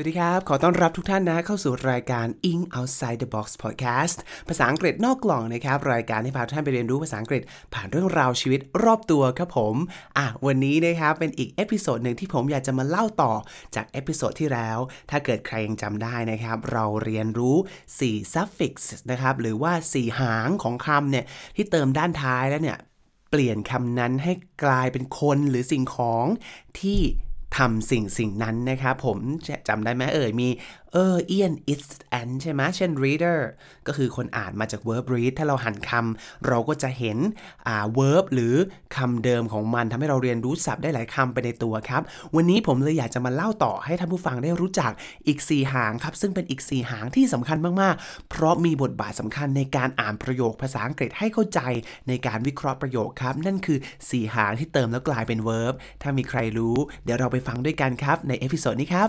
สวัสดีครับ ขอต้อนรับทุกท่านนะ เข้าสู่รายการ In Outside the Box Podcast ภาษาอังกฤษนอกกล่องนะครับ รายการที่พาทุกท่านไปเรียนรู้ภาษาอังกฤษ ผ่านเรื่องราวชีวิตรอบตัวครับผม อะ วันนี้นะครับ เป็นอีก episode หนึ่งที่ผมอยากจะมาเล่าต่อจาก episode ที่แล้ว ถ้าเกิดใครยังจำได้นะครับ เราเรียนรู้ 4 suffix นะครับ หรือว่า 4 หางของคำเนี่ย ที่เติมด้านท้ายแล้วเนี่ย เปลี่ยนคำนั้นให้กลายเป็นคนหรือสิ่งของที่ ทำสิ่งสิ่งนั้นนะครับผมจำได้ไหมเอ่ยมีเออเอียน it's and ใช่ไหมเช่น reader ก็คือคนอ่านมาจาก verb read ถ้าเราหันคำเราก็จะเห็นอ่า verb หรือคำเดิมของมันทำให้เราเรียนรู้ศัพท์ได้หลายคำไปในตัวครับ วันนี้ผมเลยอยากจะมาเล่าต่อให้ท่านผู้ฟังได้รู้จักอีก 4 หางครับ ซึ่งเป็นอีก 4 หางที่สำคัญมาก ๆ เพราะมีบทบาทสำคัญในการอ่านประโยคภาษาอังกฤษให้เข้าใจในการวิเคราะห์ประโยคครับ นั่นคือ 4 หางที่เติมแล้วกลายเป็น verb ถ้ามีใครรู้ เดี๋ยวเราไปฟังด้วยกันครับใน episode นี้ครับ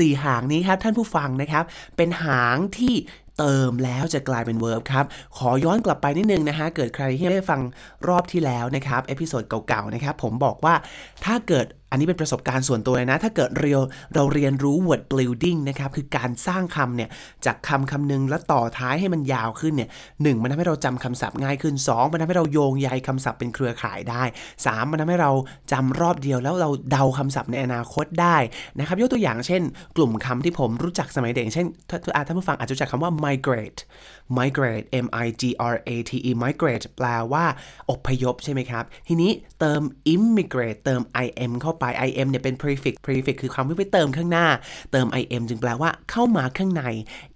สี่หางนี้ครับท่านผู้ฟังนะครับ เป็นหางที่เติมแล้วจะกลายเป็น verb ครับ ขอย้อนกลับไปนิดนึงนะฮะ เกิดใครที่ได้ฟังรอบที่แล้วนะครับ episode เก่าๆ นะครับ ผมบอกว่าถ้าเกิด อันนี้เป็นประสบการณ์ส่วนตัวเลยนะ ถ้าเกิดเรียวเราเรียนรู้ word building นะครับ คือการสร้างคำเนี่ย จากคำคำหนึ่งแล้วต่อท้ายให้มันยาวขึ้นเนี่ยหมันทำให้เราจำคำศัพท์ง่ายขึ้น 2 มันทำให้เราโยงใยคำศัพท์เป็นเครือข่ายได้ 3 มันทำให้เราจำรอบเดียวแล้วเราเดาคำศัพท์ในอนาคตได้นะครับ ยกตัวอย่างเช่น กลุ่มคำที่ผมรู้จักสมัยเด็ก เช่นท่านผู้ฟังอาจจะรู้จักคำว่า migrate migrate m i g r a t e migrate แปลว่า อพยพใช่ไหมครับ ทีนี้เติม immigrate เติม im เข้าไป im เนี่ยเป็น prefix prefix คือคำที่ไปเติมข้างหน้า เติม im จึงแปลว่าเข้ามาข้างใน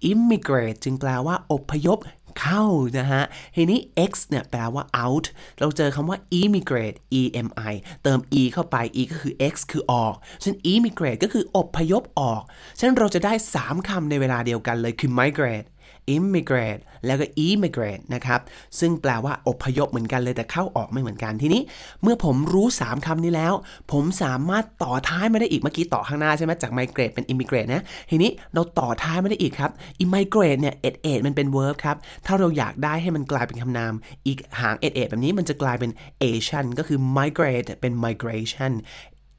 immigrate จึงแปลว่าอพยพเข้านะฮะ ทีนี้ x เนี่ยแปลว่า out เราเจอคำว่า immigrate emi เติม e เข้าไป e ก็คือ x คือออกฉะนั้น immigrate ก็คืออพยพออกฉะนั้นเราจะได้ 3คำในเวลาเดียวกันเลยคือ migrate immigrate แล้วก็ immigrate นะครับ ซึ่งแปลว่าอพยพเหมือนกันเลยแต่เข้าออกไม่เหมือนกันทีนี้ เมื่อผมรู้ 3คำนี้แล้ว ผมสามารถต่อท้ายมาได้อีกเมื่อกี้ต่อข้างหน้าใช่ไหมจาก migrate เป็น immigrate นะ ทีนี้เราต่อท้ายมาได้อีกครับ immigrate เนี่ย ed ed มันเป็น verb ครับ ถ้าเราอยากได้ให้มันกลายเป็นคำนาม อีกหาง ed ed แบบนี้มันจะกลายเป็น asian ก็คือ migrate เป็น migration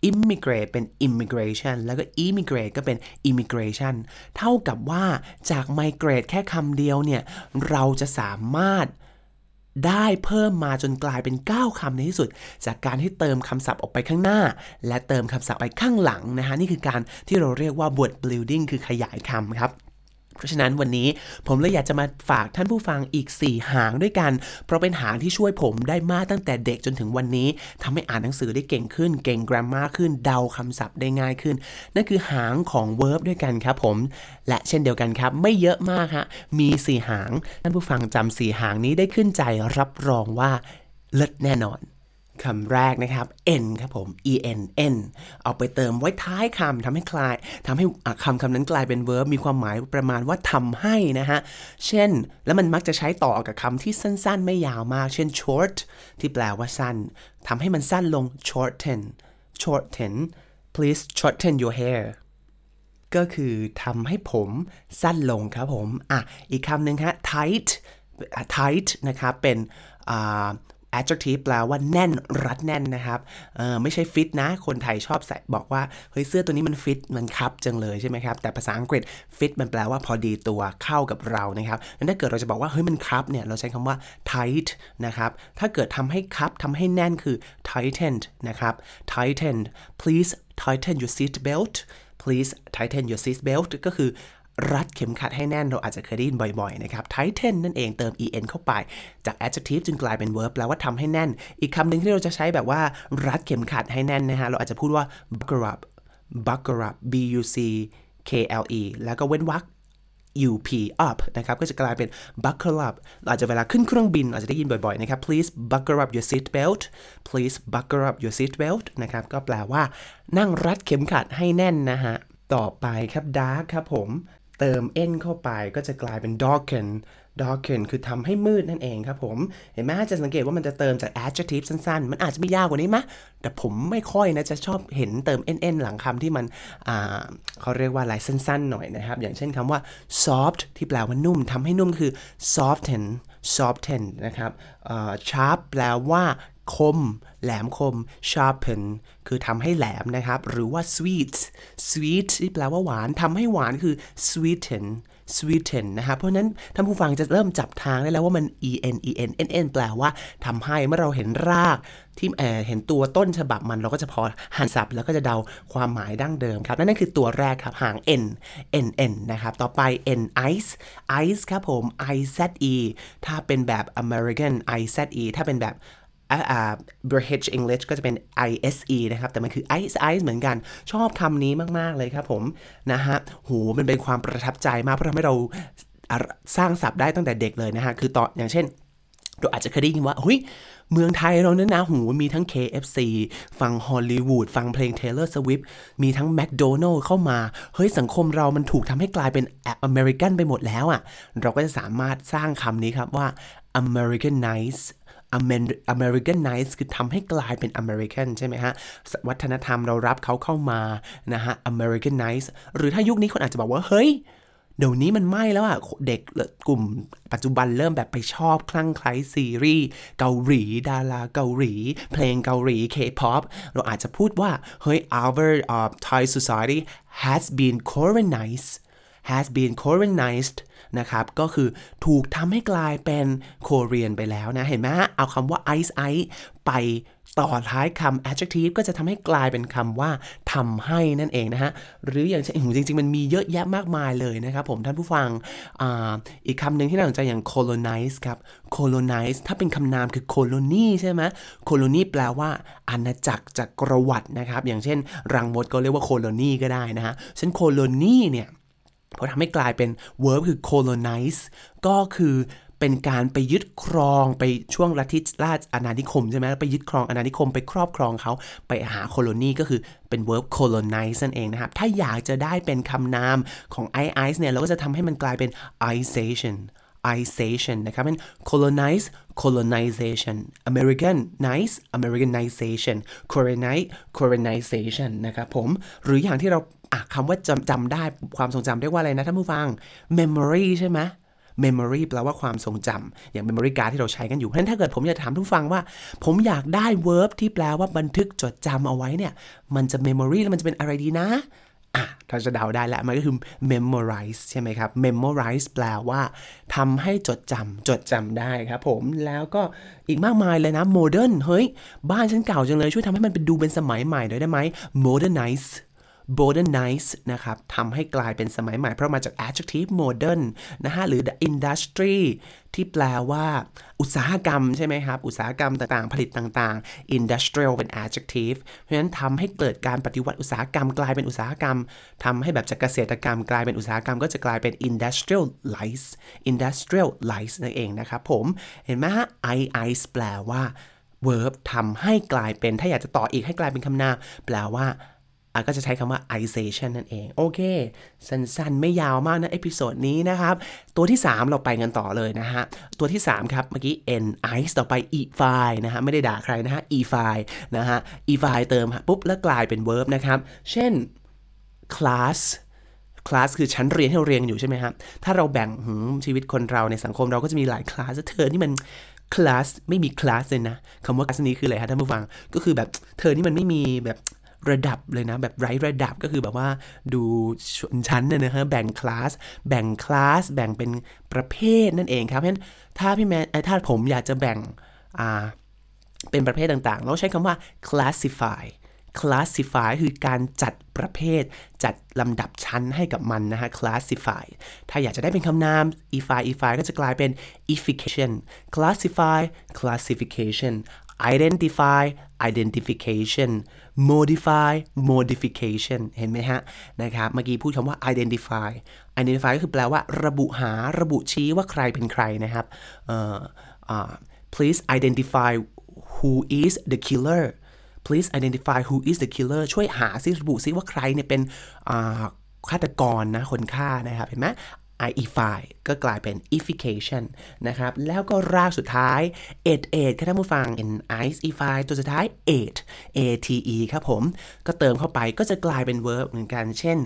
immigrate เป็น immigration แล้วก็ immigrate ก็เป็น immigration เท่ากับว่าจาก migrate แค่คำเดียวเนี่ย เราจะสามารถได้เพิ่มมาจนกลายเป็น 9คำในที่สุด จากการที่เติมคำศัพท์ออกไปข้างหน้า และเติมคำศัพท์ไปข้างหลังนะฮะ นี่คือการที่เราเรียกว่า word building คือขยายคำครับ เพราะฉะนั้นวันนี้ผมเลยอยากจะมาฝากท่านผู้ฟังอีก 4 หางด้วยกัน เพราะเป็นหางที่ช่วยผมได้มากตั้งแต่เด็กจนถึงวันนี้ทำให้อ่านหนังสือได้เก่งขึ้น เก่งกราฟมาขึ้น เดาคำศัพท์ได้ง่ายขึ้น นั่นคือหางของ verb ด้วยกันครับผม และเช่นเดียวกันครับ ไม่เยอะมากฮะ มี 4 หาง ท่านผู้ฟังจำ4หางนี้ได้ขึ้นใจรับรองว่าเลิศแน่นอน คำแรกนะครับ n ครับผม en n เอาไปเติมไว้ท้ายคำทำให้คลายทำให้คำคำนั้นกลายเป็น verb มีความหมายประมาณว่าทำให้นะฮะ เช่น แล้วมันมักจะใช้ต่อกับคำที่สั้นๆ ไม่ยาวมาก เช่น short ที่แปลว่าสั้นทำให้มันสั้นลง shorten shorten please shorten your hair ก็คือทำให้ผมสั้นลงครับผม อะ อีกคำหนึ่งฮะ tight tight นะครับ เป็น adjective แปลว่าแน่นรัดแน่นนะครับไม่ใช่ฟิตนะ คนไทยชอบใส่บอกว่าเฮ้ยเสื้อตัวนี้มันฟิตมันคับจังเลยใช่ไหมครับ แต่ภาษาอังกฤษฟิตมันแปลว่าพอดีตัวเข้ากับเรานะครับงั้นถ้าเกิดเราจะบอกว่าเฮ้ยมันคับเนี่ยเราใช้คำว่า tight นะครับ ถ้าเกิดทำให้คับทำให้แน่นคือ tightened นะครับ tightened please tighten your seat belt please tighten your seat belt ก็คือ รัดเข็มขัดให้แน่นเราอาจจะเคยได้ยินบ่อยๆนะครับ tighten นั่นเองเติม en เข้าไป จาก adjective จึงกลายเป็น verb แปลว่าทำให้แน่น อีกคำหนึ่งที่เราจะใช้แบบว่ารัดเข็มขัดให้แน่นนะฮะ เราอาจจะพูดว่า buckle up buckle up b u c k l e แล้วก็เว้นวรรค up up นะครับ ก็จะกลายเป็น buckle up อาจจะเวลาขึ้นเครื่องบิน อาจจะได้ยินบ่อยๆ นะครับ please buckle up your seat belt please buckle up your seat belt นะครับ ก็แปลว่านั่งรัดเข็มขัดให้แน่นนะฮะ ต่อไปครับ dark ครับผม เติม n เข้าไปก็จะกลายเป็น darken darken คือทำให้มืดนั่นเองครับผม เห็นไหมจะสังเกตว่ามันจะเติมจาก adjective สั้นๆ มันอาจจะไม่ยากกว่านี้มะ แต่ผมไม่ค่อยนะ จะชอบเห็นเติม n หลังคำที่มันเขาเรียกว่าอะไรสั้นๆ หน่อยนะครับ อย่างเช่นคำว่า soft ที่แปลว่านุ่มทำให้นุ่มคือ soften soften นะครับ sharp แปลว่า คม แหลมคม sharpen คือทำให้แหลมนะครับ หรือว่า sweet sweet ที่แปลว่าหวานทำให้หวานคือ sweeten sweeten นะครับเพราะนั้นท่านผู้ฟังจะเริ่มจับทางได้แล้วว่ามัน en en n n แปลว่าทำให้เมื่อเราเห็นรากที่เห็นตัวต้นฉบับมันเราก็จะพอหันศัพท์แล้วก็จะเดาความหมายดั้งเดิมครับนั่นคือตัวแรกครับหาง n n n นะครับ ต่อไป n ice ice ครับผม i z e ถ้าเป็นแบบ American i z e ถ้าเป็นแบบ British English ก็จะเป็น ISE นะครับ แต่มันคือ ice ice เหมือนกัน ชอบคำนี้มาก ๆ เลยครับผม นะฮะ โห มันเป็นความประทับใจมาก เพราะทำให้เราสร้างศัพท์ได้ตั้งแต่เด็กเลยนะฮะ คือต่ออย่างเช่น เราอาจจะเคยได้ยินว่าเฮ้ย เมืองไทยเราเนี่ยนะหูมีทั้ง KFC ฟังฮอลลีวูด ฟังเพลง Taylor Swift มีทั้ง McDonald เข้ามา เฮ้ย สังคมเรามันถูกทำให้กลายเป็นแอเมริกันไปหมดแล้วอะ่ะ เราก็จะสามารถสร้างคำนี้ครับว่า Americanize American Nice คือทำให้กลายเป็น American ใช่ไหมฮะ วัฒนธรรมเรารับเขาเข้ามานะฮะ American Nice หรือถ้ายุคนี้คนอาจจะบอกว่า เฮ้ยเดี๋ยวนี้มันไม่แล้วอะเด็กกลุ่มปัจจุบันเริ่มแบบไปชอบคลั่งไคล้ซีรีส์เกาหลี ดาราเกาหลี เพลงเกาหลี K-pop เราอาจจะพูดว่า เฮ้ย our uh, Thai society has been colonized has been colonized นะครับ ก็คือถูกทำให้กลายเป็นโคเรียนไปแล้วนะ เห็นไหมฮะเอาคำว่า ice ice ไปต่อท้ายคำ adjective ก็จะทำให้กลายเป็นคำว่าทำให้นั่นเองนะฮะ หรืออย่างเช่นจริง ๆ มันมีเยอะแยะมากมายเลยนะครับผมท่านผู้ฟังออีกคำหนึ่งที่น่าสนใจอย่าง colonize ครับ colonize ถ้าเป็นคำนามคือ colony ใช่ไหม colony แปลว่าอาณาจักรจักรวรรดินะครับ อย่างเช่น รังมดก็เรียกว่า colony ก็ได้นะฮะเช่น colony เนี่ย เพราะทำให้กลายเป็น verb คือ colonize ก็คือเป็นการไปยึดครองไปช่วงลัทธิราชอาณานิคมใช่ไหมไปยึดครองอาณานิคมไปครอบครองเขาไปหาโคโลนีก็คือเป็น verb colonize นั่นเองนะครับ ถ้าอยากจะได้เป็นคำนามของ i ice เนี่ย เราก็จะทำให้มันกลายเป็น ization ization นะครับเป็น colonize colonization American nice Americanization colonize colonization นะครับผม หรืออย่างที่เราอะคำว่าจำจำได้ความทรงจำเรียกว่าอะไรนะท่านผู้ฟัง memory ใช่ไหม memory แปลว่าความทรงจำอย่าง memory card ที่เราใช้กันอยู่เพราะฉะนั้นถ้าเกิดผมอยากถามทุกฟังว่า ผมอยากได้ verb ที่แปลว่าบันทึกจดจำเอาไว้เนี่ย มันจะ memory แล้วมันจะเป็นอะไรดีนะ อะเราจะเดาได้แล้วมันก็คือ memorize ใช่ไหมครับ memorize แปลว่าทำให้จดจำจดจำได้ครับผมแล้วก็อีกมากมายเลยนะ modern เฮ้ย บ้านฉันเก่าจังเลยช่วยทำให้มันเป็นดูเป็นสมัยใหม่หน่อยได้ไหม modernize modernize นะครับทำให้กลายเป็นสมัยใหม่เพราะมาจาก adjective modern นะฮะหรือ the industry ที่แปลว่าอุตสาหกรรมใช่ไหมครับ อุตสาหกรรมต่างๆ ผลิตต่างๆ industrial เป็น adjective เพราะฉะนั้นทำให้เกิดการปฏิวัติอุตสาหกรรม กลายเป็นอุตสาหกรรมทำให้แบบจากเกษตรกรรม กลายเป็นอุตสาหกรรมก็จะกลายเป็น industrialize industrialize นั่นเองนะครับผมเห็นไหมฮะ ize แปลว่า verb ทำให้กลายเป็นถ้าอยากจะต่ออีกให้กลายเป็นคำนามแปลว่า ก็จะใช้คำว่า ization นั่นเอง โอเค สั้นๆ ไม่ยาวมากนะ episode นี้นะครับ ตัวที่ 3 เราไปกันต่อเลยนะฮะ ตัวที่ 3 ครับ เมื่อกี้ en ize ต่อไป e file นะฮะ ไม่ได้ด่าใครนะฮะ e file นะฮะ e file เติมปุ๊บ แล้วกลายเป็น verb นะครับ เช่น class คลาสคือชั้นเรียนที่เราเรียนอยู่ใช่ไหมครับ ถ้าเราแบ่งชีวิตคนเราในสังคมเราก็จะมีหลายคลาส เธอนี่มันคลาสไม่มีคลาสเลยนะคำว่าคลาสนี้คืออะไรฮะท่านผู้ฟัง ก็คือแบบเธอนี่มันไม่มีแบบ ระดับเลยนะ แบบไร้ระดับก็คือแบบว่าดูชนชั้นเนี่ยนะฮะแบ่งคลาสแบ่งคลาสแบ่งเป็นประเภทนั่นเองครับเพราะฉะนั้นถ้าพี่แมนถ้าผมอยากจะแบ่งอ่าเป็นประเภทต่างๆ เราใช้คำว่า classify classify คือการจัดประเภท จัดลำดับชั้นให้กับมันนะฮะ classify ถ้าอยากจะได้เป็นคำนาม ify ify ก็จะกลายเป็น ification classify classification identify identification modify modification เห็นไหมฮะนะครับเมื่อกี้พูดคำว่า identify identify ก็คือแปลว่าระบุหาระบุชี้ว่าใครเป็นใครนะครับ uh, uh, please identify who is the killer please identify who is the killer ช่วยหาซิระบุซิว่าใครเนี่ยเป็นฆาตกรนะคนฆ่านะครับเห็นไหม ify ก็กลายเป็น ification นะครับ แล้วก็รากสุดท้าย ate ate ค่ะท่านผู้ฟัง n ice ify ตัวสุดท้าย ate ate ครับผม ก็เติมเข้าไปก็จะกลายเป็น verb เหมือนกัน เช่น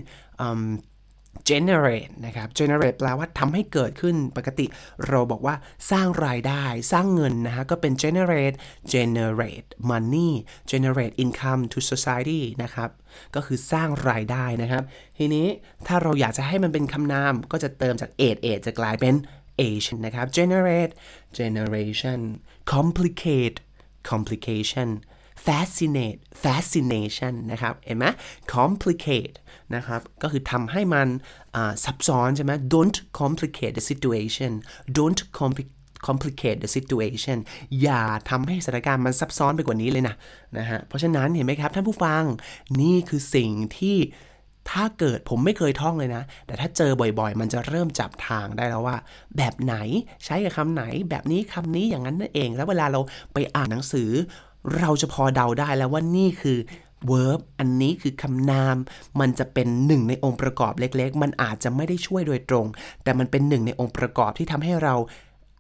generate นะครับ generate แปลว่าทำให้เกิดขึ้นปกติ เราบอกว่าสร้างรายได้สร้างเงินนะฮะก็เป็น generate generate money generate income to society นะครับก็คือสร้างรายได้นะครับ ทีนี้ถ้าเราอยากจะให้มันเป็นคำนามก็จะเติมจาก ate ate จะกลายเป็น Asian นะครับ generate generation complicate complication fascinate fascination นะครับ เห็นไหม complicate นะครับ ก็คือทำให้มันซับซ้อนใช่ไหม don't complicate the situation don't complicate complicate the situation อย่าทำให้สถานการณ์มันซับซ้อนไปกว่านี้เลยนะนะฮะ เพราะฉะนั้นเห็นไหมครับท่านผู้ฟังนี่คือสิ่งที่ถ้าเกิดผมไม่เคยท่องเลยนะ แต่ถ้าเจอบ่อยๆ มันจะเริ่มจับทางได้แล้วว่า แบบไหนใช้กับคำไหน แบบนี้คำนี้อย่างนั้นนั่นเอง แล้วเวลาเราไปอ่านหนังสือ เราจะพอเดาได้แล้วว่านี่คือ verb อันนี้คือคำนาม มันจะเป็นหนึ่งในองค์ประกอบเล็ก ๆ มันอาจจะไม่ได้ช่วยโดยตรง แต่มันเป็นหนึ่งในองค์ประกอบที่ทำให้เรา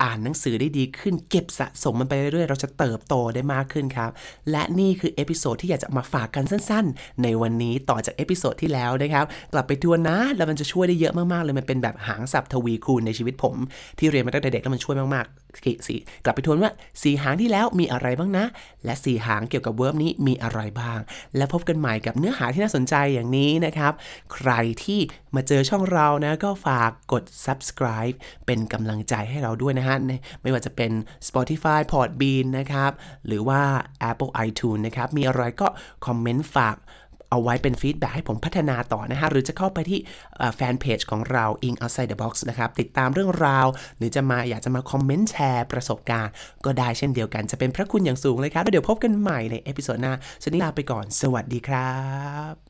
อ่านหนังสือได้ดีขึ้น เก็บสะสมมันไปเรื่อยๆ เราจะเติบโตได้มากขึ้นครับ และนี่คือ episode ที่อยากจะมาฝากกันสั้นๆ ในวันนี้ต่อจาก episode ที่แล้วนะครับ กลับไปทวนนะ แล้วมันจะช่วยได้เยอะมากๆ เลยมันเป็นแบบหางสับทวีคูณในชีวิตผม ที่เรียนมาตั้งแต่เด็กแล้วมันช่วยมากๆสีกลับไปทวนว่าสีหางที่แล้วมีอะไรบ้างนะ และสีหางเกี่ยวกับเวิร์บนี้มีอะไรบ้าง และพบกันใหม่กับเนื้อหาที่น่าสนใจอย่างนี้นะครับ ใครที่มาเจอช่องเรานะก็ฝากกด subscribe เป็นกำลังใจให้เราด้วยนะฮะไม่ว่าจะเป็น Spotify Podbean นะครับ หรือว่า Apple iTunes นะครับ มีอะไรก็คอมเมนต์ฝากเอาไว้เป็น feedback ให้ผมพัฒนาต่อนะฮะ หรือจะเข้าไปที่แฟนเพจของเรา English Outside the Box นะครับ ติดตามเรื่องราว หรือจะมาอยากจะมาคอมเมนต์แชร์ประสบการณ์ ก็ได้เช่นเดียวกันจะเป็นพระคุณอย่างสูงเลยครับ แล้วเดี๋ยวพบกันใหม่ใน episode หน้าวันนี้ลาไปก่อน สวัสดีครับ